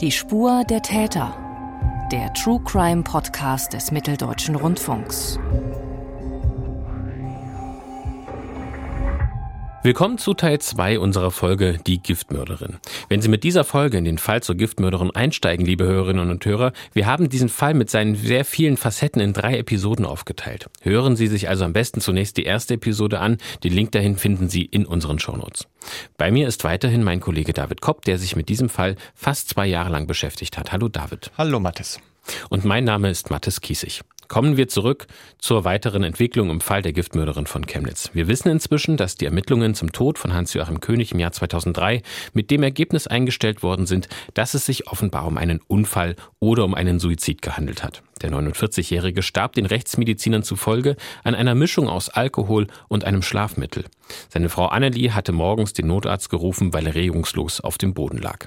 Die Spur der Täter. Der True Crime Podcast des Mitteldeutschen Rundfunks. Willkommen zu Teil 2 unserer Folge Die Giftmörderin. Wenn Sie mit dieser Folge in den Fall zur Giftmörderin einsteigen, liebe Hörerinnen und Hörer, wir haben diesen Fall mit seinen sehr vielen Facetten in drei Episoden aufgeteilt. Hören Sie sich also am besten zunächst die erste Episode an. Den Link dahin finden Sie in unseren Shownotes. Bei mir ist weiterhin mein Kollege David Kopp, der sich mit diesem Fall fast zwei Jahre lang beschäftigt hat. Hallo David. Hallo Mathis. Und mein Name ist Mathis Kiesig. Kommen wir zurück zur weiteren Entwicklung im Fall der Giftmörderin von Chemnitz. Wir wissen inzwischen, dass die Ermittlungen zum Tod von Hans-Joachim König im Jahr 2003 mit dem Ergebnis eingestellt worden sind, dass es sich offenbar um einen Unfall oder um einen Suizid gehandelt hat. Der 49-Jährige starb den Rechtsmedizinern zufolge an einer Mischung aus Alkohol und einem Schlafmittel. Seine Frau Annelie hatte morgens den Notarzt gerufen, weil er regungslos auf dem Boden lag.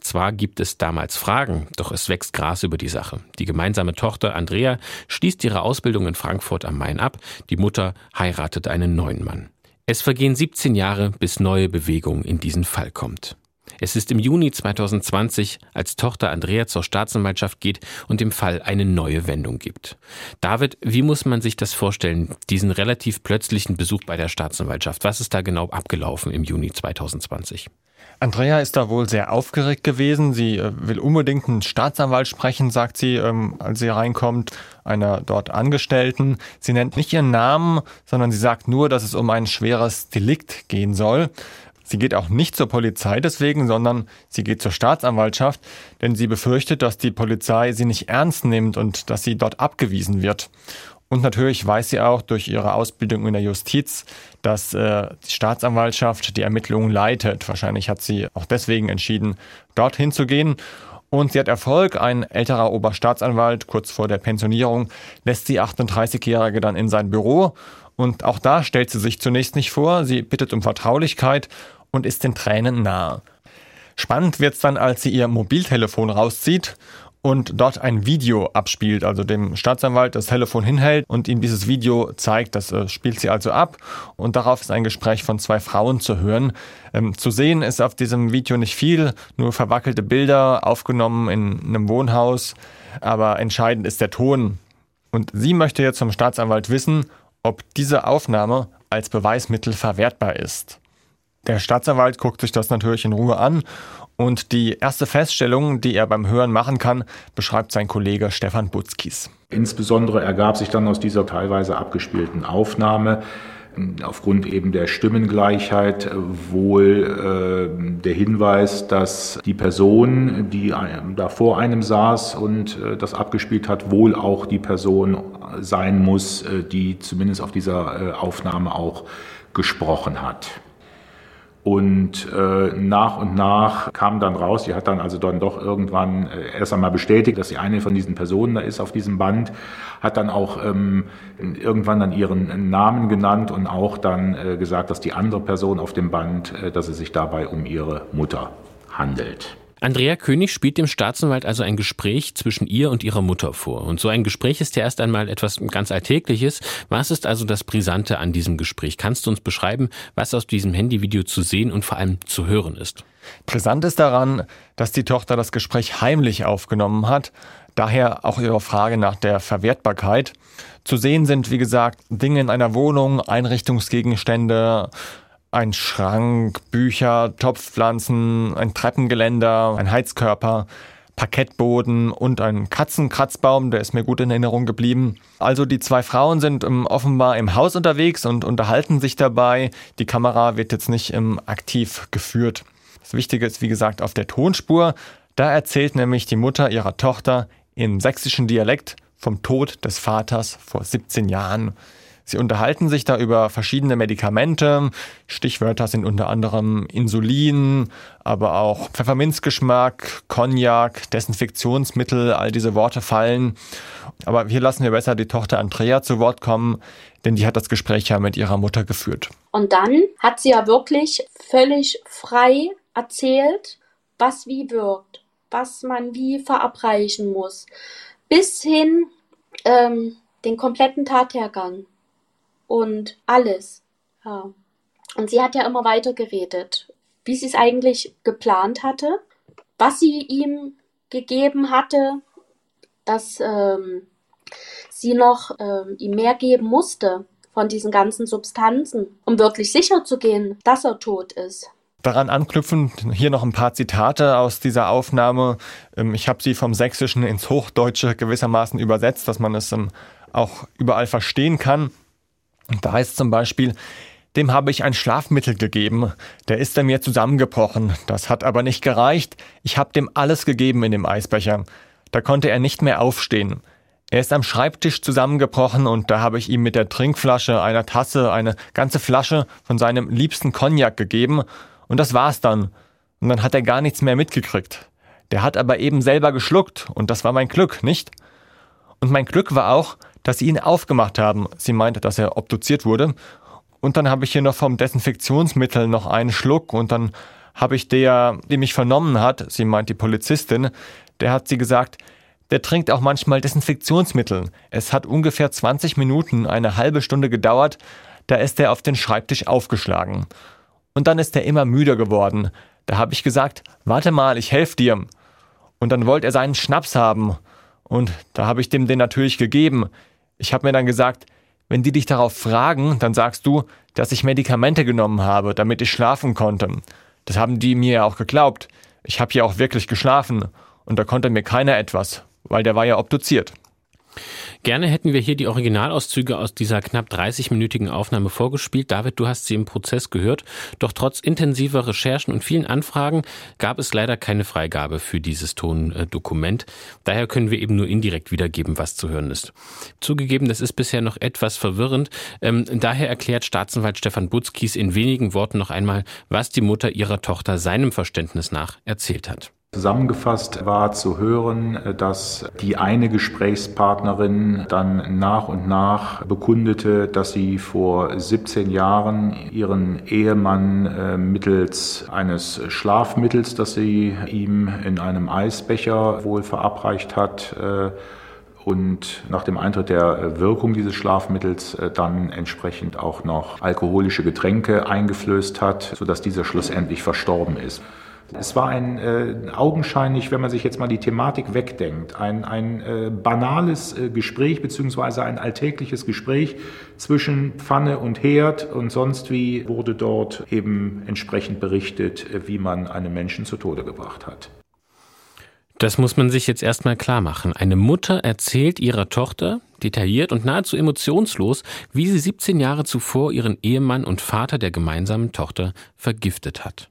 Zwar gibt es damals Fragen, doch es wächst Gras über die Sache. Die gemeinsame Tochter Andrea schließt ihre Ausbildung in Frankfurt am Main ab, die Mutter heiratet einen neuen Mann. Es vergehen 17 Jahre, bis neue Bewegung in diesen Fall kommt. Es ist im Juni 2020, als Tochter Andrea zur Staatsanwaltschaft geht und dem Fall eine neue Wendung gibt. David, wie muss man sich das vorstellen, diesen relativ plötzlichen Besuch bei der Staatsanwaltschaft? Was ist da genau abgelaufen im Juni 2020? Andrea ist da wohl sehr aufgeregt gewesen. Sie äh, will unbedingt einen Staatsanwalt sprechen, sagt sie, ähm, als sie reinkommt, einer dort Angestellten. Sie nennt nicht ihren Namen, sondern sie sagt nur, dass es um ein schweres Delikt gehen soll. Sie geht auch nicht zur Polizei deswegen, sondern sie geht zur Staatsanwaltschaft, denn sie befürchtet, dass die Polizei sie nicht ernst nimmt und dass sie dort abgewiesen wird. Und natürlich weiß sie auch durch ihre Ausbildung in der Justiz, dass äh, die Staatsanwaltschaft die Ermittlungen leitet. Wahrscheinlich hat sie auch deswegen entschieden, dorthin zu gehen. Und sie hat Erfolg. Ein älterer Oberstaatsanwalt kurz vor der Pensionierung lässt die 38-Jährige dann in sein Büro. Und auch da stellt sie sich zunächst nicht vor. Sie bittet um Vertraulichkeit und ist den Tränen nahe. Spannend wird's dann, als sie ihr Mobiltelefon rauszieht und dort ein Video abspielt, also dem Staatsanwalt das Telefon hinhält und ihm dieses Video zeigt. Das äh, spielt sie also ab und darauf ist ein Gespräch von zwei Frauen zu hören. Ähm, zu sehen ist auf diesem Video nicht viel, nur verwackelte Bilder aufgenommen in einem Wohnhaus, aber entscheidend ist der Ton. Und sie möchte jetzt vom Staatsanwalt wissen, ob diese Aufnahme als Beweismittel verwertbar ist. Der Staatsanwalt guckt sich das natürlich in Ruhe an und die erste Feststellung, die er beim Hören machen kann, beschreibt sein Kollege Stefan Butzkis. Insbesondere ergab sich dann aus dieser teilweise abgespielten Aufnahme aufgrund eben der Stimmengleichheit wohl äh, der Hinweis, dass die Person, die da vor einem saß und äh, das abgespielt hat, wohl auch die Person sein muss, äh, die zumindest auf dieser äh, Aufnahme auch gesprochen hat. Und äh, nach und nach kam dann raus, sie hat dann also dann doch irgendwann äh, erst einmal bestätigt, dass sie eine von diesen Personen da ist auf diesem Band, hat dann auch ähm, irgendwann dann ihren Namen genannt und auch dann äh, gesagt, dass die andere Person auf dem Band, äh, dass es sich dabei um ihre Mutter handelt. Andrea König spielt dem Staatsanwalt also ein Gespräch zwischen ihr und ihrer Mutter vor. Und so ein Gespräch ist ja erst einmal etwas ganz Alltägliches. Was ist also das Brisante an diesem Gespräch? Kannst du uns beschreiben, was aus diesem Handyvideo zu sehen und vor allem zu hören ist? Brisant ist daran, dass die Tochter das Gespräch heimlich aufgenommen hat. Daher auch ihre Frage nach der Verwertbarkeit. Zu sehen sind, wie gesagt, Dinge in einer Wohnung, Einrichtungsgegenstände, ein Schrank, Bücher, Topfpflanzen, ein Treppengeländer, ein Heizkörper, Parkettboden und ein Katzenkratzbaum, der ist mir gut in Erinnerung geblieben. Also die zwei Frauen sind ähm, offenbar im Haus unterwegs und unterhalten sich dabei. Die Kamera wird jetzt nicht ähm, aktiv geführt. Das Wichtige ist, wie gesagt, auf der Tonspur. Da erzählt nämlich die Mutter ihrer Tochter im sächsischen Dialekt vom Tod des Vaters vor 17 Jahren. Sie unterhalten sich da über verschiedene Medikamente. Stichwörter sind unter anderem Insulin, aber auch Pfefferminzgeschmack, Cognac, Desinfektionsmittel, all diese Worte fallen. Aber hier lassen wir besser die Tochter Andrea zu Wort kommen, denn die hat das Gespräch ja mit ihrer Mutter geführt. Und dann hat sie ja wirklich völlig frei erzählt, was wie wirkt, was man wie verabreichen muss, bis hin ähm, den kompletten Tathergang und alles. Ja. Und sie hat ja immer weiter geredet, wie sie es eigentlich geplant hatte, was sie ihm gegeben hatte, dass ähm, sie noch ähm, ihm mehr geben musste von diesen ganzen Substanzen, um wirklich sicher zu gehen, dass er tot ist. Daran anknüpfend hier noch ein paar Zitate aus dieser Aufnahme. Ähm, ich habe sie vom Sächsischen ins Hochdeutsche gewissermaßen übersetzt, dass man es ähm, auch überall verstehen kann. Da heißt zum Beispiel, dem habe ich ein Schlafmittel gegeben, der ist er mir zusammengebrochen, das hat aber nicht gereicht, ich habe dem alles gegeben in dem Eisbecher. Da konnte er nicht mehr aufstehen. Er ist am Schreibtisch zusammengebrochen und da habe ich ihm mit der Trinkflasche, einer Tasse, eine ganze Flasche von seinem liebsten Cognac gegeben und das war's dann. Und dann hat er gar nichts mehr mitgekriegt. Der hat aber eben selber geschluckt und das war mein Glück, nicht? Und mein Glück war auch, dass sie ihn aufgemacht haben. Sie meinte, dass er obduziert wurde. Und dann habe ich hier noch vom Desinfektionsmittel noch einen Schluck und dann habe ich der, die mich vernommen hat, sie meint die Polizistin, der hat sie gesagt, der trinkt auch manchmal Desinfektionsmittel. Es hat ungefähr 20 Minuten, eine halbe Stunde gedauert, da ist er auf den Schreibtisch aufgeschlagen. Und dann ist er immer müder geworden. Da habe ich gesagt, warte mal, ich helfe dir. Und dann wollte er seinen Schnaps haben. Und da habe ich dem den natürlich gegeben. Ich habe mir dann gesagt, wenn die dich darauf fragen, dann sagst du, dass ich Medikamente genommen habe, damit ich schlafen konnte. Das haben die mir ja auch geglaubt. Ich habe hier auch wirklich geschlafen. Und da konnte mir keiner etwas, weil der war ja obduziert. Gerne hätten wir hier die Originalauszüge aus dieser knapp 30-minütigen Aufnahme vorgespielt. David, du hast sie im Prozess gehört. Doch trotz intensiver Recherchen und vielen Anfragen gab es leider keine Freigabe für dieses Tondokument. Daher können wir eben nur indirekt wiedergeben, was zu hören ist. Zugegeben, das ist bisher noch etwas verwirrend. Ähm, daher erklärt Staatsanwalt Stefan Butzkies in wenigen Worten noch einmal, was die Mutter ihrer Tochter seinem Verständnis nach erzählt hat. Zusammengefasst war zu hören, dass die eine Gesprächspartnerin dann nach und nach bekundete, dass sie vor 17 Jahren ihren Ehemann äh, mittels eines Schlafmittels, das sie ihm in einem Eisbecher wohl verabreicht hat, äh, und nach dem Eintritt der Wirkung dieses Schlafmittels äh, dann entsprechend auch noch alkoholische Getränke eingeflößt hat, sodass dieser schlussendlich verstorben ist. Es war ein äh, augenscheinlich, wenn man sich jetzt mal die Thematik wegdenkt, ein, ein äh, banales äh, Gespräch beziehungsweise ein alltägliches Gespräch zwischen Pfanne und Herd und sonst wie wurde dort eben entsprechend berichtet, äh, wie man einen Menschen zu Tode gebracht hat. Das muss man sich jetzt erstmal klar machen. Eine Mutter erzählt ihrer Tochter detailliert und nahezu emotionslos, wie sie 17 Jahre zuvor ihren Ehemann und Vater der gemeinsamen Tochter vergiftet hat.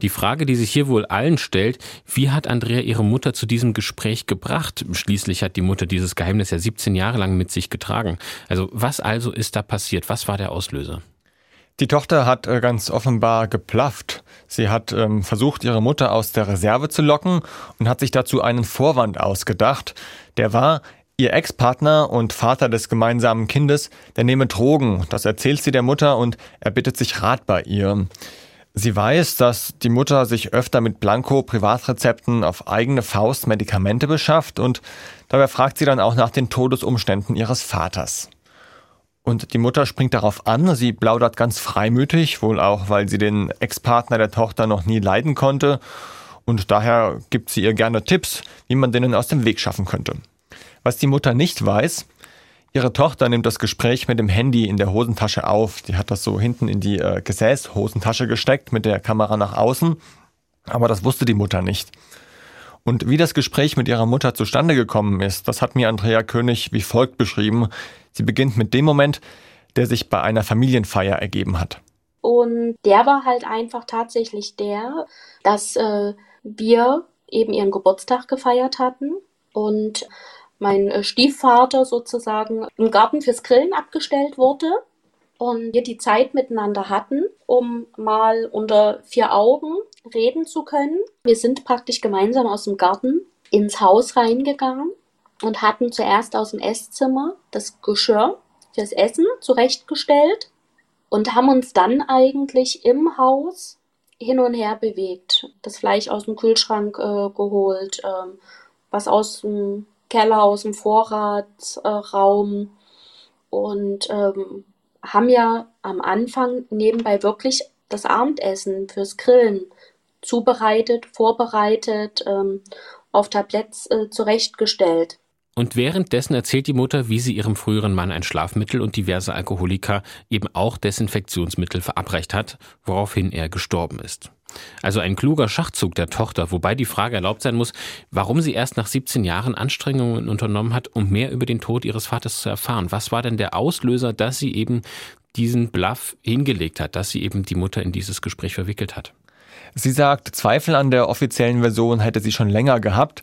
Die Frage, die sich hier wohl allen stellt, wie hat Andrea ihre Mutter zu diesem Gespräch gebracht? Schließlich hat die Mutter dieses Geheimnis ja 17 Jahre lang mit sich getragen. Also was also ist da passiert? Was war der Auslöser? Die Tochter hat äh, ganz offenbar geplafft. Sie hat ähm, versucht, ihre Mutter aus der Reserve zu locken und hat sich dazu einen Vorwand ausgedacht. Der war, ihr Ex-Partner und Vater des gemeinsamen Kindes, der nehme Drogen. Das erzählt sie der Mutter und er bittet sich Rat bei ihr. Sie weiß, dass die Mutter sich öfter mit Blanko-Privatrezepten auf eigene Faust Medikamente beschafft und dabei fragt sie dann auch nach den Todesumständen ihres Vaters. Und die Mutter springt darauf an, sie plaudert ganz freimütig, wohl auch, weil sie den Ex-Partner der Tochter noch nie leiden konnte und daher gibt sie ihr gerne Tipps, wie man denen aus dem Weg schaffen könnte. Was die Mutter nicht weiß, Ihre Tochter nimmt das Gespräch mit dem Handy in der Hosentasche auf. Die hat das so hinten in die äh, Gesäßhosentasche gesteckt mit der Kamera nach außen. Aber das wusste die Mutter nicht. Und wie das Gespräch mit ihrer Mutter zustande gekommen ist, das hat mir Andrea König wie folgt beschrieben. Sie beginnt mit dem Moment, der sich bei einer Familienfeier ergeben hat. Und der war halt einfach tatsächlich der, dass äh, wir eben ihren Geburtstag gefeiert hatten und mein äh, Stiefvater sozusagen im Garten fürs Grillen abgestellt wurde und wir die Zeit miteinander hatten, um mal unter vier Augen reden zu können. Wir sind praktisch gemeinsam aus dem Garten ins Haus reingegangen und hatten zuerst aus dem Esszimmer das Geschirr fürs Essen zurechtgestellt und haben uns dann eigentlich im Haus hin und her bewegt. Das Fleisch aus dem Kühlschrank äh, geholt, ähm, was aus dem Keller aus dem Vorratsraum und ähm, haben ja am Anfang nebenbei wirklich das Abendessen fürs Grillen zubereitet, vorbereitet, ähm, auf Tabletts äh, zurechtgestellt. Und währenddessen erzählt die Mutter, wie sie ihrem früheren Mann ein Schlafmittel und diverse Alkoholiker, eben auch Desinfektionsmittel verabreicht hat, woraufhin er gestorben ist. Also ein kluger Schachzug der Tochter, wobei die Frage erlaubt sein muss, warum sie erst nach 17 Jahren Anstrengungen unternommen hat, um mehr über den Tod ihres Vaters zu erfahren. Was war denn der Auslöser, dass sie eben diesen Bluff hingelegt hat, dass sie eben die Mutter in dieses Gespräch verwickelt hat? Sie sagt, Zweifel an der offiziellen Version hätte sie schon länger gehabt.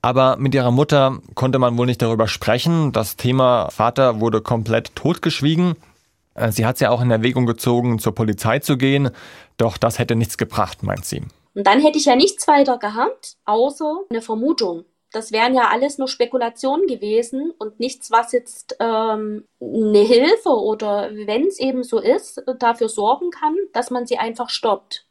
Aber mit ihrer Mutter konnte man wohl nicht darüber sprechen. Das Thema Vater wurde komplett totgeschwiegen. Äh, sie hat es ja auch in Erwägung gezogen, zur Polizei zu gehen. Doch das hätte nichts gebracht, meint sie. Und dann hätte ich ja nichts weiter gehabt, außer eine Vermutung. Das wären ja alles nur Spekulationen gewesen und nichts, was jetzt ähm, eine Hilfe oder wenn es eben so ist, dafür sorgen kann, dass man sie einfach stoppt.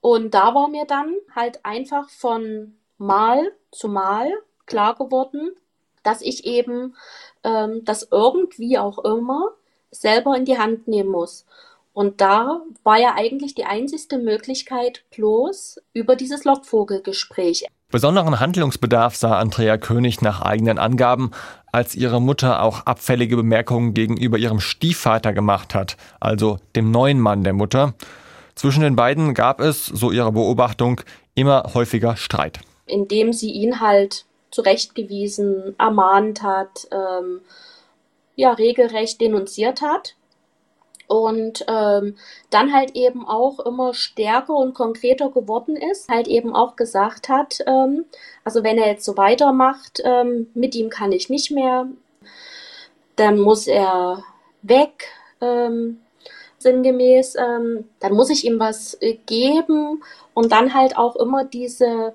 Und da war mir dann halt einfach von Mal zu Mal klar geworden, dass ich eben ähm, das irgendwie auch immer selber in die Hand nehmen muss. Und da war ja eigentlich die einzigste Möglichkeit bloß über dieses Lockvogelgespräch. Besonderen Handlungsbedarf sah Andrea König nach eigenen Angaben, als ihre Mutter auch abfällige Bemerkungen gegenüber ihrem Stiefvater gemacht hat, also dem neuen Mann der Mutter. Zwischen den beiden gab es, so ihre Beobachtung, immer häufiger Streit indem sie ihn halt zurechtgewiesen, ermahnt hat, ähm, ja, regelrecht denunziert hat. Und ähm, dann halt eben auch immer stärker und konkreter geworden ist, halt eben auch gesagt hat, ähm, also wenn er jetzt so weitermacht, ähm, mit ihm kann ich nicht mehr, dann muss er weg, ähm, sinngemäß, ähm, dann muss ich ihm was äh, geben und dann halt auch immer diese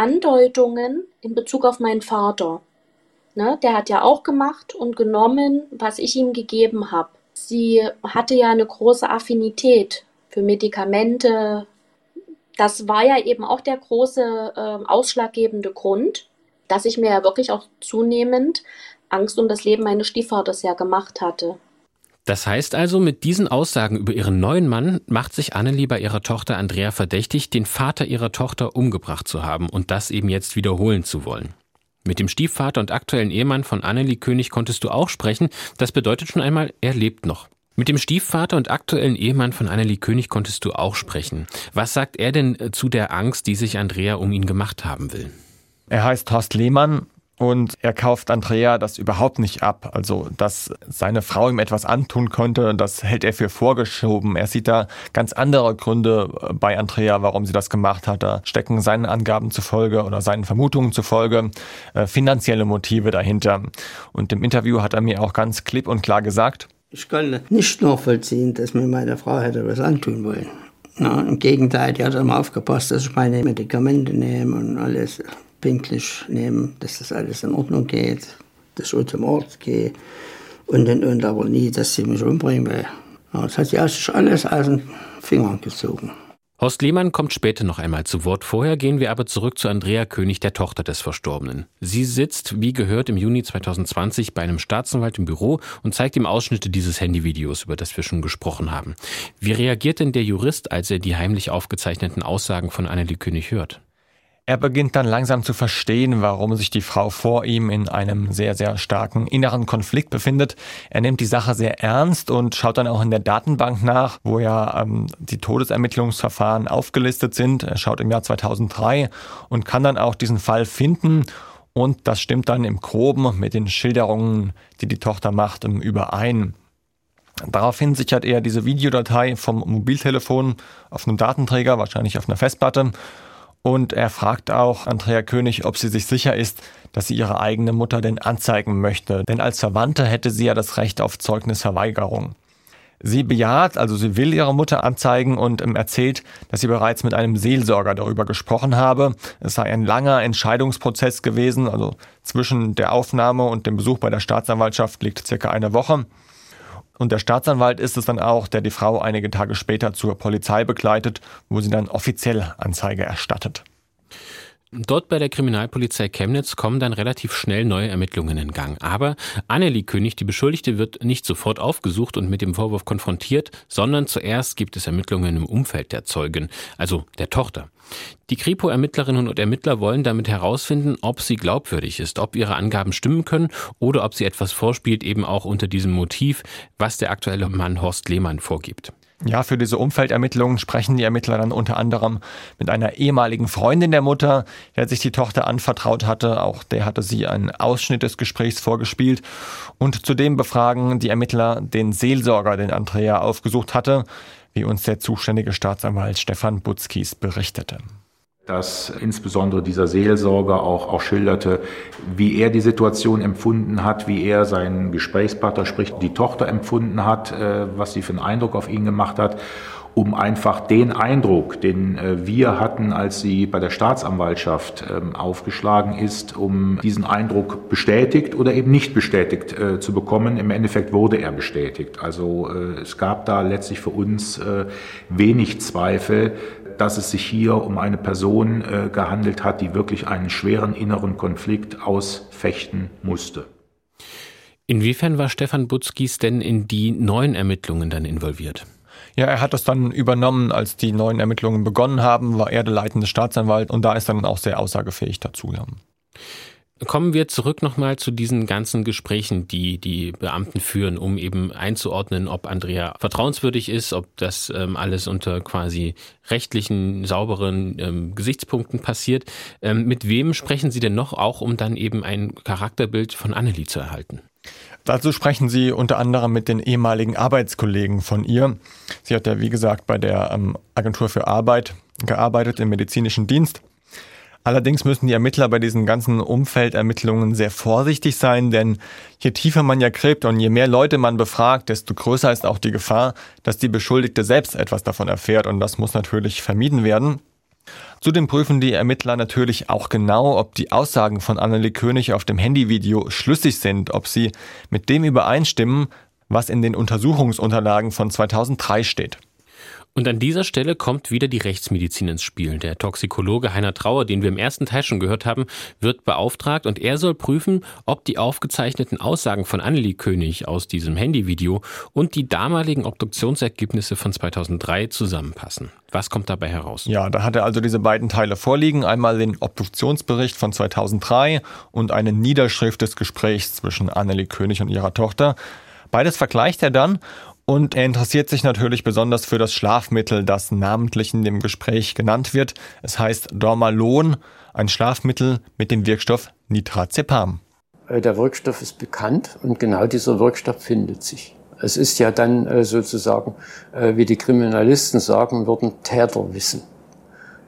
Andeutungen in Bezug auf meinen Vater. Ne, der hat ja auch gemacht und genommen, was ich ihm gegeben habe. Sie hatte ja eine große Affinität für Medikamente. Das war ja eben auch der große äh, ausschlaggebende Grund, dass ich mir ja wirklich auch zunehmend Angst um das Leben meines Stiefvaters ja gemacht hatte. Das heißt also, mit diesen Aussagen über ihren neuen Mann macht sich Annelie bei ihrer Tochter Andrea verdächtig, den Vater ihrer Tochter umgebracht zu haben und das eben jetzt wiederholen zu wollen. Mit dem Stiefvater und aktuellen Ehemann von Annelie König konntest du auch sprechen. Das bedeutet schon einmal, er lebt noch. Mit dem Stiefvater und aktuellen Ehemann von Annelie König konntest du auch sprechen. Was sagt er denn zu der Angst, die sich Andrea um ihn gemacht haben will? Er heißt Horst Lehmann und er kauft Andrea das überhaupt nicht ab. Also, dass seine Frau ihm etwas antun könnte, das hält er für vorgeschoben. Er sieht da ganz andere Gründe äh, bei Andrea, warum sie das gemacht hat. Da stecken seinen Angaben zufolge oder seinen Vermutungen zufolge äh, finanzielle Motive dahinter. Und im Interview hat er mir auch ganz klipp und klar gesagt, ich kann nicht nachvollziehen, dass mir meine Frau hätte was antun wollen. Na, Im Gegenteil, die hat immer aufgepasst, dass ich meine Medikamente nehme und alles pünktlich nehmen, dass das alles in Ordnung geht, dass ich zum Ort gehe und, und, und aber nie, dass sie mich umbringen will. Das hat sie sich alles aus den Fingern gezogen. Horst Lehmann kommt später noch einmal zu Wort. Vorher gehen wir aber zurück zu Andrea König, der Tochter des Verstorbenen. Sie sitzt, wie gehört, im Juni 2020 bei einem Staatsanwalt im Büro und zeigt ihm Ausschnitte dieses Handyvideos, über das wir schon gesprochen haben. Wie reagiert denn der Jurist, als er die heimlich aufgezeichneten Aussagen von Annelie König hört? Er beginnt dann langsam zu verstehen, warum sich die Frau vor ihm in einem sehr, sehr starken inneren Konflikt befindet. Er nimmt die Sache sehr ernst und schaut dann auch in der Datenbank nach, wo ja ähm, die Todesermittlungsverfahren aufgelistet sind. Er schaut im Jahr 2003 und kann dann auch diesen Fall finden. Und das stimmt dann im Groben mit den Schilderungen, die die Tochter macht, überein. Daraufhin sichert er diese Videodatei vom Mobiltelefon auf einem Datenträger, wahrscheinlich auf einer Festplatte und er fragt auch Andrea König, ob sie sich sicher ist, dass sie ihre eigene Mutter denn anzeigen möchte. Denn als Verwandte hätte sie ja das Recht auf Zeugnisverweigerung. Sie bejaht, also sie will ihre Mutter anzeigen und ähm, erzählt, dass sie bereits mit einem Seelsorger darüber gesprochen habe. Es sei ein langer Entscheidungsprozess gewesen, also zwischen der Aufnahme und dem Besuch bei der Staatsanwaltschaft liegt circa eine Woche. Und der Staatsanwalt ist es dann auch, der die Frau einige Tage später zur Polizei begleitet, wo sie dann offiziell Anzeige erstattet. Dort bei der Kriminalpolizei Chemnitz kommen dann relativ schnell neue Ermittlungen in Gang. Aber Annelie König, die Beschuldigte, wird nicht sofort aufgesucht und mit dem Vorwurf konfrontiert, sondern zuerst gibt es Ermittlungen im Umfeld der Zeugin, also der Tochter. Die Kripo-Ermittlerinnen und Ermittler wollen damit herausfinden, ob sie glaubwürdig ist, ob ihre Angaben stimmen können oder ob sie etwas vorspielt, eben auch unter diesem Motiv, was der aktuelle Mann Horst Lehmann vorgibt. Ja, für diese Umfeldermittlungen sprechen die Ermittler dann unter anderem mit einer ehemaligen Freundin der Mutter, der sich die Tochter anvertraut hatte. Auch der hatte sie einen Ausschnitt des Gesprächs vorgespielt. Und zudem befragen die Ermittler den Seelsorger, den Andrea aufgesucht hatte, wie uns der zuständige Staatsanwalt Stefan Butzkis berichtete dass insbesondere dieser Seelsorger auch, auch schilderte, wie er die Situation empfunden hat, wie er seinen Gesprächspartner, sprich die Tochter empfunden hat, äh, was sie für einen Eindruck auf ihn gemacht hat, um einfach den Eindruck, den äh, wir hatten, als sie bei der Staatsanwaltschaft äh, aufgeschlagen ist, um diesen Eindruck bestätigt oder eben nicht bestätigt äh, zu bekommen. Im Endeffekt wurde er bestätigt. Also es gab da letztlich für uns wenig Zweifel, dass es sich hier um eine Person äh, gehandelt hat, die wirklich einen schweren inneren Konflikt ausfechten musste. Inwiefern war Stefan Butzkis denn in die neuen Ermittlungen dann involviert? Ja, er hat das dann übernommen, als die neuen Ermittlungen begonnen haben, war er der leitende Staatsanwalt und da ist er dann auch sehr aussagefähig dazu. Ja. Kommen wir zurück nochmal zu diesen ganzen Gesprächen, die die Beamten führen, um eben einzuordnen, ob Andrea vertrauenswürdig ist, ob das ähm, alles unter quasi rechtlichen, sauberen ähm, Gesichtspunkten passiert. Ähm, mit wem sprechen Sie denn noch, auch um dann eben ein Charakterbild von Annelie zu erhalten? Dazu sprechen Sie unter anderem mit den ehemaligen Arbeitskollegen von ihr. Sie hat ja, wie gesagt, bei der ähm, Agentur für Arbeit gearbeitet im medizinischen Dienst. Allerdings müssen die Ermittler bei diesen ganzen Umfeldermittlungen sehr vorsichtig sein, denn je tiefer man ja gräbt und je mehr Leute man befragt, desto größer ist auch die Gefahr, dass die Beschuldigte selbst etwas davon erfährt und das muss natürlich vermieden werden. Zudem prüfen die Ermittler natürlich auch genau, ob die Aussagen von Annelie König auf dem Handyvideo schlüssig sind, ob sie mit dem übereinstimmen, was in den Untersuchungsunterlagen von 2003 steht. Und an dieser Stelle kommt wieder die Rechtsmedizin ins Spiel. Der Toxikologe Heiner Trauer, den wir im ersten Teil schon gehört haben, wird beauftragt und er soll prüfen, ob die aufgezeichneten Aussagen von Annelie König aus diesem Handyvideo und die damaligen Obduktionsergebnisse von 2003 zusammenpassen. Was kommt dabei heraus? Ja, da hat er also diese beiden Teile vorliegen. Einmal den Obduktionsbericht von 2003 und eine Niederschrift des Gesprächs zwischen Annelie König und ihrer Tochter. Beides vergleicht er dann und er interessiert sich natürlich besonders für das Schlafmittel, das namentlich in dem Gespräch genannt wird. Es heißt Dormalon, ein Schlafmittel mit dem Wirkstoff Nitrazepam. Äh, der Wirkstoff ist bekannt und genau dieser Wirkstoff findet sich. Es ist ja dann äh, sozusagen, äh, wie die Kriminalisten sagen würden, Täterwissen.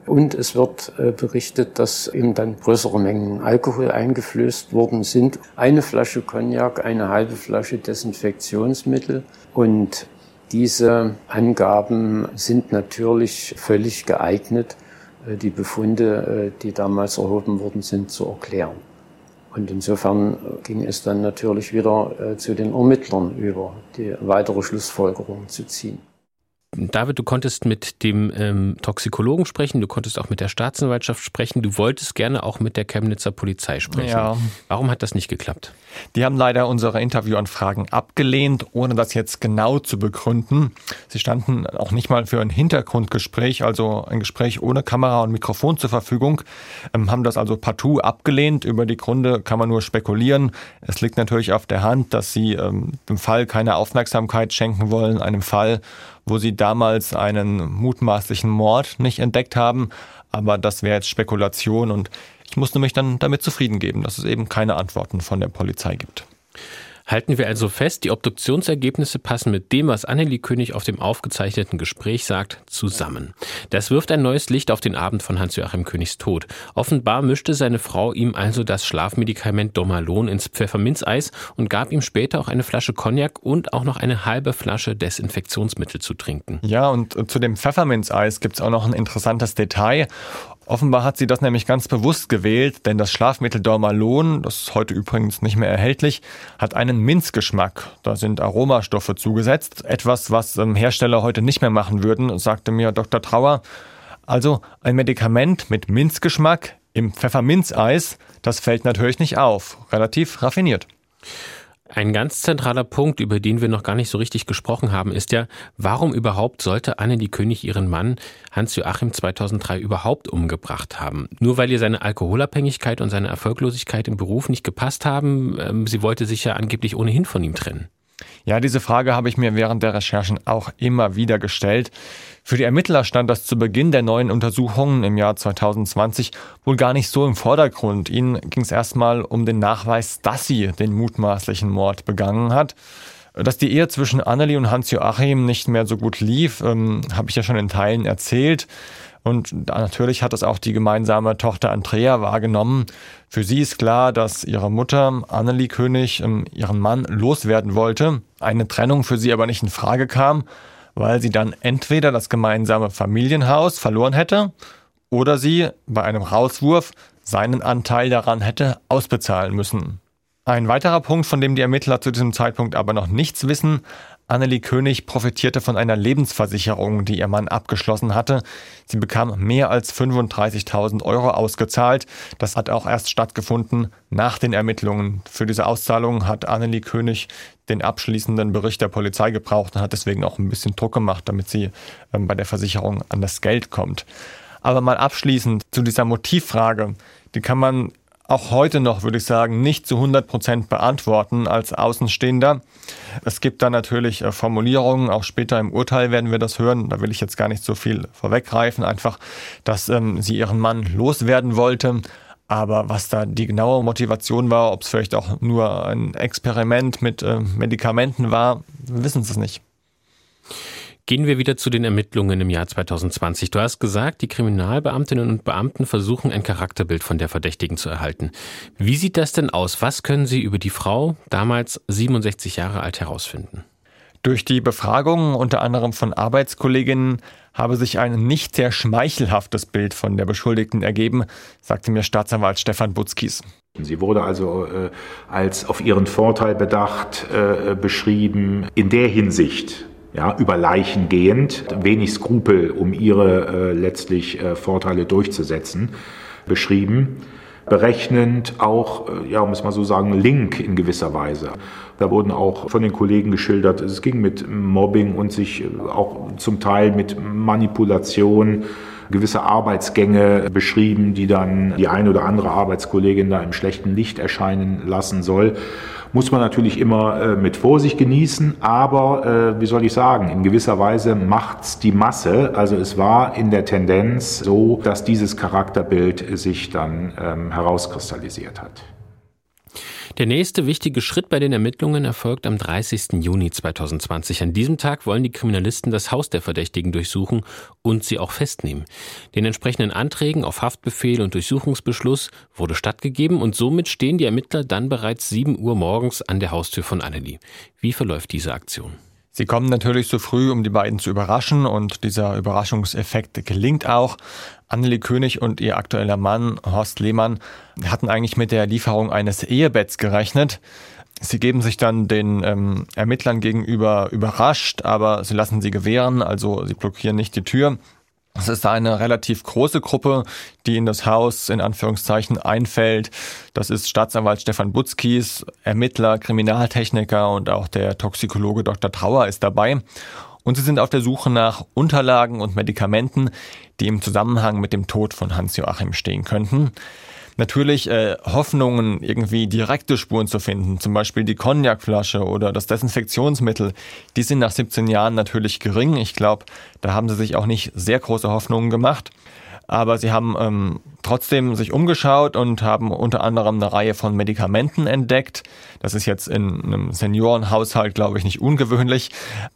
Und es wird berichtet, dass eben dann größere Mengen Alkohol eingeflößt worden sind. Eine Flasche Cognac, eine halbe Flasche Desinfektionsmittel und diese Angaben sind natürlich völlig geeignet, äh, die Befunde, äh, die damals erhoben worden sind, zu erklären. Und insofern äh, ging es dann natürlich wieder zu den Ermittlern über, die weitere Schlussfolgerungen zu ziehen. David, du konntest mit dem ähm, Toxikologen sprechen, du konntest auch mit der Staatsanwaltschaft sprechen, du wolltest gerne auch mit der Chemnitzer Polizei sprechen. Ja. Warum hat das nicht geklappt? Die haben leider unsere Interviewanfragen abgelehnt, ohne das jetzt genau zu begründen. Sie standen auch nicht mal für ein Hintergrundgespräch, also ein Gespräch ohne Kamera und Mikrofon zur Verfügung, ähm, haben das also partout abgelehnt. Über die Gründe kann man nur spekulieren. Es liegt natürlich auf der Hand, dass sie ähm, dem Fall keine Aufmerksamkeit schenken wollen, einem Fall, wo sie damals einen mutmaßlichen Mord nicht entdeckt haben. Aber das wäre jetzt Spekulation und ich musste mich dann damit zufrieden geben, dass es eben keine Antworten von der Polizei gibt. Halten wir also fest, die Obduktionsergebnisse passen mit dem, was Annelie König auf dem aufgezeichneten Gespräch sagt, zusammen. Das wirft ein neues Licht auf den Abend von Hans-Joachim Königs Tod. Offenbar mischte seine Frau ihm also das Schlafmedikament Domalon ins Pfefferminzeis und gab ihm später auch eine Flasche Cognac und auch noch eine halbe Flasche Desinfektionsmittel zu trinken. Ja, und zu dem Pfefferminzeis gibt es auch noch ein interessantes Detail. Offenbar hat sie das nämlich ganz bewusst gewählt, denn das Schlafmittel Dormalon, das ist heute übrigens nicht mehr erhältlich, hat einen Minzgeschmack. Da sind Aromastoffe zugesetzt, etwas, was Hersteller heute nicht mehr machen würden, sagte mir Dr. Trauer. Also ein Medikament mit Minzgeschmack Im Pfefferminzeis, das fällt natürlich nicht auf. Relativ raffiniert. Ein ganz zentraler Punkt, über den wir noch gar nicht so richtig gesprochen haben, ist ja, warum überhaupt sollte Annelie König ihren Mann Hans-Joachim 2003 überhaupt umgebracht haben? Nur weil ihr seine Alkoholabhängigkeit und seine Erfolglosigkeit im Beruf nicht gepasst haben? Ähm, sie wollte sich ja angeblich ohnehin von ihm trennen. Ja, diese Frage habe ich mir während der Recherchen auch immer wieder gestellt. Für die Ermittler stand das zu Beginn der neuen Untersuchungen im Jahr 2020 wohl gar nicht so im Vordergrund. Ihnen ging es erstmal um den Nachweis, dass sie den mutmaßlichen Mord begangen hat. Dass die Ehe zwischen Annelie und Hans-Joachim nicht mehr so gut lief, ähm, habe ich ja schon in Teilen erzählt. Und natürlich hat das auch die gemeinsame Tochter Andrea wahrgenommen. Für sie ist klar, dass ihre Mutter Annelie König ähm, ihren Mann loswerden wollte, eine Trennung für sie aber nicht in Frage kam, weil sie dann entweder das gemeinsame Familienhaus verloren hätte oder sie bei einem Rauswurf seinen Anteil daran hätte ausbezahlen müssen. Ein weiterer Punkt, von dem die Ermittler zu diesem Zeitpunkt aber noch nichts wissen, Annelie König profitierte von einer Lebensversicherung, die ihr Mann abgeschlossen hatte. Sie bekam mehr als 35.000 Euro ausgezahlt. Das hat auch erst stattgefunden nach den Ermittlungen. Für diese Auszahlung hat Annelie König den abschließenden Bericht der Polizei gebraucht und hat deswegen auch ein bisschen Druck gemacht, damit sie ähm, bei der Versicherung an das Geld kommt. Aber mal abschließend zu dieser Motivfrage. Die kann man auch heute noch, würde ich sagen, nicht zu 100 Prozent beantworten als Außenstehender. Es gibt da natürlich äh, Formulierungen, auch später im Urteil werden wir das hören, da will ich jetzt gar nicht so viel vorweggreifen, einfach, dass ähm, sie ihren Mann loswerden wollte. Aber was da die genaue Motivation war, ob es vielleicht auch nur ein Experiment mit äh, Medikamenten war, wissen Sie es nicht. Gehen wir wieder zu den Ermittlungen im Jahr 2020. Du hast gesagt, die Kriminalbeamtinnen und Beamten versuchen ein Charakterbild von der Verdächtigen zu erhalten. Wie sieht das denn aus? Was können sie über die Frau, damals 67 Jahre alt, herausfinden? Durch die Befragungen unter anderem von Arbeitskolleginnen habe sich ein nicht sehr schmeichelhaftes Bild von der Beschuldigten ergeben, sagte mir Staatsanwalt Stefan Butzkis. Sie wurde also äh, als auf ihren Vorteil bedacht äh, beschrieben. In der Hinsicht ja, über Leichen gehend, wenig Skrupel, um ihre äh, letztlich äh, Vorteile durchzusetzen, beschrieben. Berechnend auch, äh, ja, es mal so sagen, link in gewisser Weise. Da wurden auch von den Kollegen geschildert, es ging mit Mobbing und sich äh, auch zum Teil mit Manipulation gewisse Arbeitsgänge beschrieben, die dann die eine oder andere Arbeitskollegin da im schlechten Licht erscheinen lassen soll muss man natürlich immer äh, mit Vorsicht genießen, aber äh, wie soll ich sagen, in gewisser Weise macht's die Masse. Also es war in der Tendenz so, dass dieses Charakterbild sich dann ähm, herauskristallisiert hat. Der nächste wichtige Schritt bei den Ermittlungen erfolgt am 30. Juni 2020. An diesem Tag wollen die Kriminalisten das Haus der Verdächtigen durchsuchen und sie auch festnehmen. Den entsprechenden Anträgen auf Haftbefehl und Durchsuchungsbeschluss wurde stattgegeben und somit stehen die Ermittler dann bereits 7 Uhr morgens an der Haustür von Annelie. Wie verläuft diese Aktion? Sie kommen natürlich so früh, um die beiden zu überraschen und dieser Überraschungseffekt gelingt auch. Annelie König und ihr aktueller Mann Horst Lehmann hatten eigentlich mit der Lieferung eines Ehebetts gerechnet. Sie geben sich dann den ähm, Ermittlern gegenüber überrascht, aber sie lassen sie gewähren, also sie blockieren nicht die Tür. Es ist eine relativ große Gruppe, die in das Haus in Anführungszeichen einfällt. Das ist Staatsanwalt Stefan Butzkis, Ermittler, Kriminaltechniker und auch der Toxikologe Dr. Trauer ist dabei. Und sie sind auf der Suche nach Unterlagen und Medikamenten, die im Zusammenhang mit dem Tod von Hans-Joachim stehen könnten natürlich äh, Hoffnungen, irgendwie direkte Spuren zu finden, zum Beispiel die Cognacflasche oder das Desinfektionsmittel, die sind nach 17 Jahren natürlich gering. Ich glaube, da haben sie sich auch nicht sehr große Hoffnungen gemacht. Aber sie haben ähm, trotzdem sich umgeschaut und haben unter anderem eine Reihe von Medikamenten entdeckt. Das ist jetzt in einem Seniorenhaushalt, glaube ich, nicht ungewöhnlich.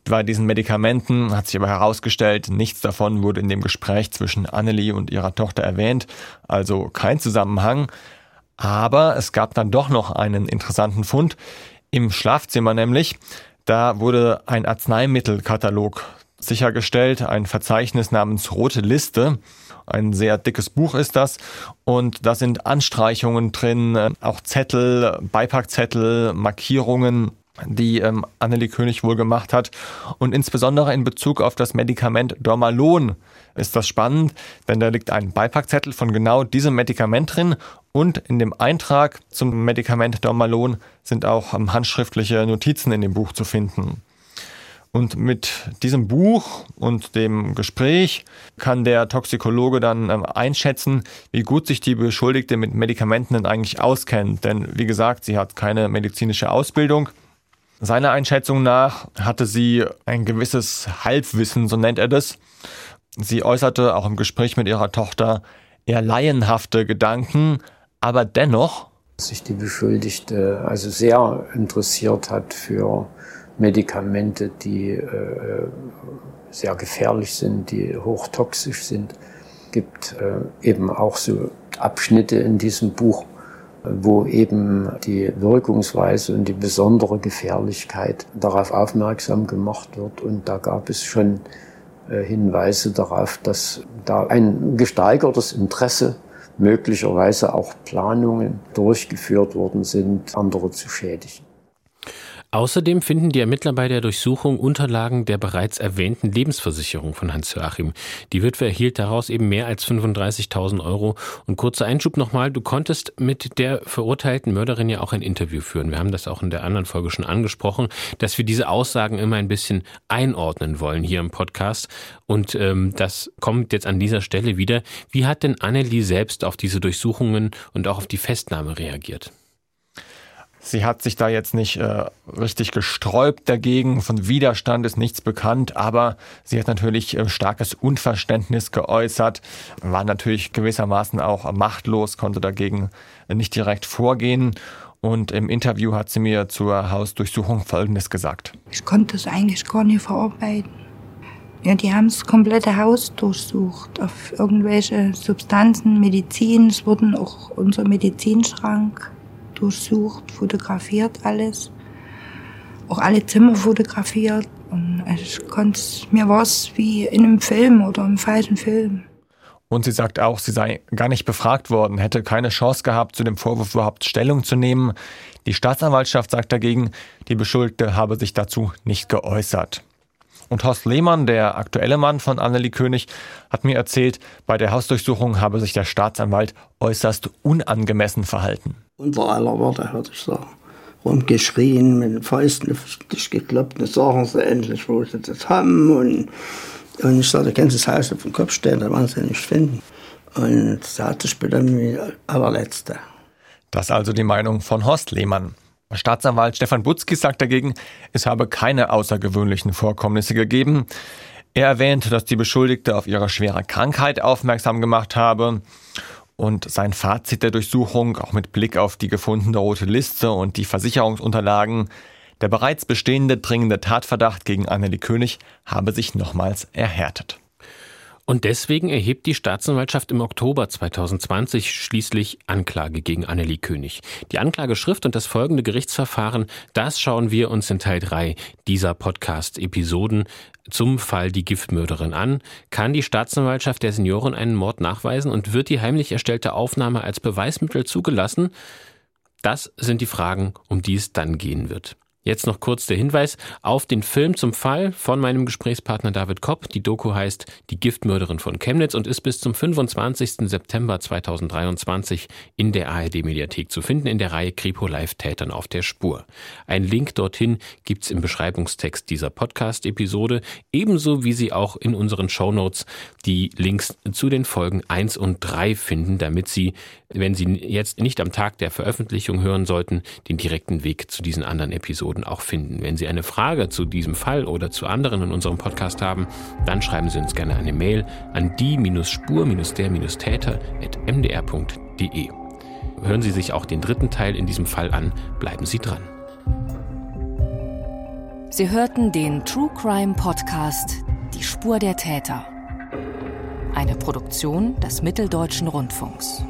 Bei diesen Medikamenten hat sich aber herausgestellt, nichts davon wurde in dem Gespräch zwischen Annelie und ihrer Tochter erwähnt. Also kein Zusammenhang. Aber es gab dann doch noch einen interessanten Fund. Im Schlafzimmer nämlich. Da wurde ein Arzneimittelkatalog sichergestellt, ein Verzeichnis namens Rote Liste. Ein sehr dickes Buch ist das. Und da sind Anstreichungen drin, auch Zettel, Beipackzettel, Markierungen. die ähm, Annelie König wohl gemacht hat. Und insbesondere in Bezug auf das Medikament Dormalon ist das spannend, denn da liegt ein Beipackzettel von genau diesem Medikament drin und in dem Eintrag zum Medikament Dormalon sind auch ähm, handschriftliche Notizen in dem Buch zu finden. Und mit diesem Buch und dem Gespräch kann der Toxikologe dann ähm, einschätzen, wie gut sich die Beschuldigte mit Medikamenten denn eigentlich auskennt. Denn wie gesagt, sie hat keine medizinische Ausbildung. Seiner Einschätzung nach hatte sie ein gewisses Halbwissen, so nennt er das. Sie äußerte auch im Gespräch mit ihrer Tochter eher laienhafte Gedanken, aber dennoch sich die Beschuldigte also sehr interessiert hat für Medikamente, die äh, sehr gefährlich sind, die hochtoxisch sind. Gibt äh, eben auch so Abschnitte in diesem Buch, wo eben die Wirkungsweise und die besondere Gefährlichkeit darauf aufmerksam gemacht wird. Und da gab es schon äh, Hinweise darauf, dass da ein gesteigertes Interesse möglicherweise auch Planungen durchgeführt worden sind, andere zu schädigen. Außerdem finden die Ermittler bei der Durchsuchung Unterlagen der bereits erwähnten Lebensversicherung von Hans-Joachim. Die Witwe erhielt daraus eben mehr als 35.000 Euro. Und kurzer Einschub nochmal, du konntest mit der verurteilten Mörderin ja auch ein Interview führen. Wir haben das auch in der anderen Folge schon angesprochen, dass wir diese Aussagen immer ein bisschen einordnen wollen hier im Podcast. Und ähm, das kommt jetzt an dieser Stelle wieder. Wie hat denn Annelie selbst auf diese Durchsuchungen und auch auf die Festnahme reagiert? Sie hat sich da jetzt nicht äh, richtig gesträubt dagegen. Von Widerstand ist nichts bekannt, aber sie hat natürlich äh, starkes Unverständnis geäußert, war natürlich gewissermaßen auch machtlos, konnte dagegen nicht direkt vorgehen. Und im Interview hat sie mir zur Hausdurchsuchung Folgendes gesagt. Ich konnte es eigentlich gar nicht verarbeiten. Ja, die haben das komplette Haus durchsucht auf irgendwelche Substanzen, Medizin. Es wurden auch unser Medizinschrank durchsucht, fotografiert alles. Auch alle Zimmer fotografiert. Und ich konnte, mir war wie in einem Film oder im falschen Film. Und sie sagt auch, sie sei gar nicht befragt worden, hätte keine Chance gehabt, zu dem Vorwurf überhaupt Stellung zu nehmen. Die Staatsanwaltschaft sagt dagegen, die Beschuldigte habe sich dazu nicht geäußert. Und Horst Lehmann, der aktuelle Mann von Annelie König, hat mir erzählt, bei der Hausdurchsuchung habe sich der Staatsanwalt äußerst unangemessen verhalten. Unter aller Worte, würde ich sagen. Rumgeschrien, mit den Fäusten auf dich gekloppt, sagen sie endlich, wo sie das haben. Und, und ich sagte, kennst du das Haus auf den Kopf stellen, da werden sie nicht finden. Und da hat sich bedankt wie allerletzte. Das ist also die Meinung von Horst Lehmann. Staatsanwalt Stefan Butzki sagt dagegen, es habe keine außergewöhnlichen Vorkommnisse gegeben. Er erwähnt, dass die Beschuldigte auf ihre schwere Krankheit aufmerksam gemacht habe und sein Fazit der Durchsuchung, auch mit Blick auf die gefundene rote Liste und die Versicherungsunterlagen, der bereits bestehende dringende Tatverdacht gegen Annelie König habe sich nochmals erhärtet. Und deswegen erhebt die Staatsanwaltschaft im Oktober 2020 schließlich Anklage gegen Annelie König. Die Anklageschrift und das folgende Gerichtsverfahren, das schauen wir uns in Teil 3 dieser Podcast-Episoden zum Fall die Giftmörderin an. Kann die Staatsanwaltschaft der Senioren einen Mord nachweisen und wird die heimlich erstellte Aufnahme als Beweismittel zugelassen? Das sind die Fragen, um die es dann gehen wird. Jetzt noch kurz der Hinweis auf den Film zum Fall von meinem Gesprächspartner David Kopp. Die Doku heißt Die Giftmörderin von Chemnitz und ist bis zum 25. September 2023 in der ARD Mediathek zu finden in der Reihe Kripo Live Tätern auf der Spur. Ein Link dorthin gibt's im Beschreibungstext dieser Podcast-Episode, ebenso wie Sie auch in unseren Shownotes die Links zu den Folgen 1 und 3 finden, damit Sie, wenn Sie jetzt nicht am Tag der Veröffentlichung hören sollten, den direkten Weg zu diesen anderen Episoden Episoden auch finden. Wenn Sie eine Frage zu diesem Fall oder zu anderen in unserem Podcast haben, dann schreiben Sie uns gerne eine Mail an die-spur-der-täter.mdr.de. Hören Sie sich auch den dritten Teil in diesem Fall an. Bleiben Sie dran. Sie hörten den True Crime Podcast Die Spur der Täter. Eine Produktion des Mitteldeutschen Rundfunks.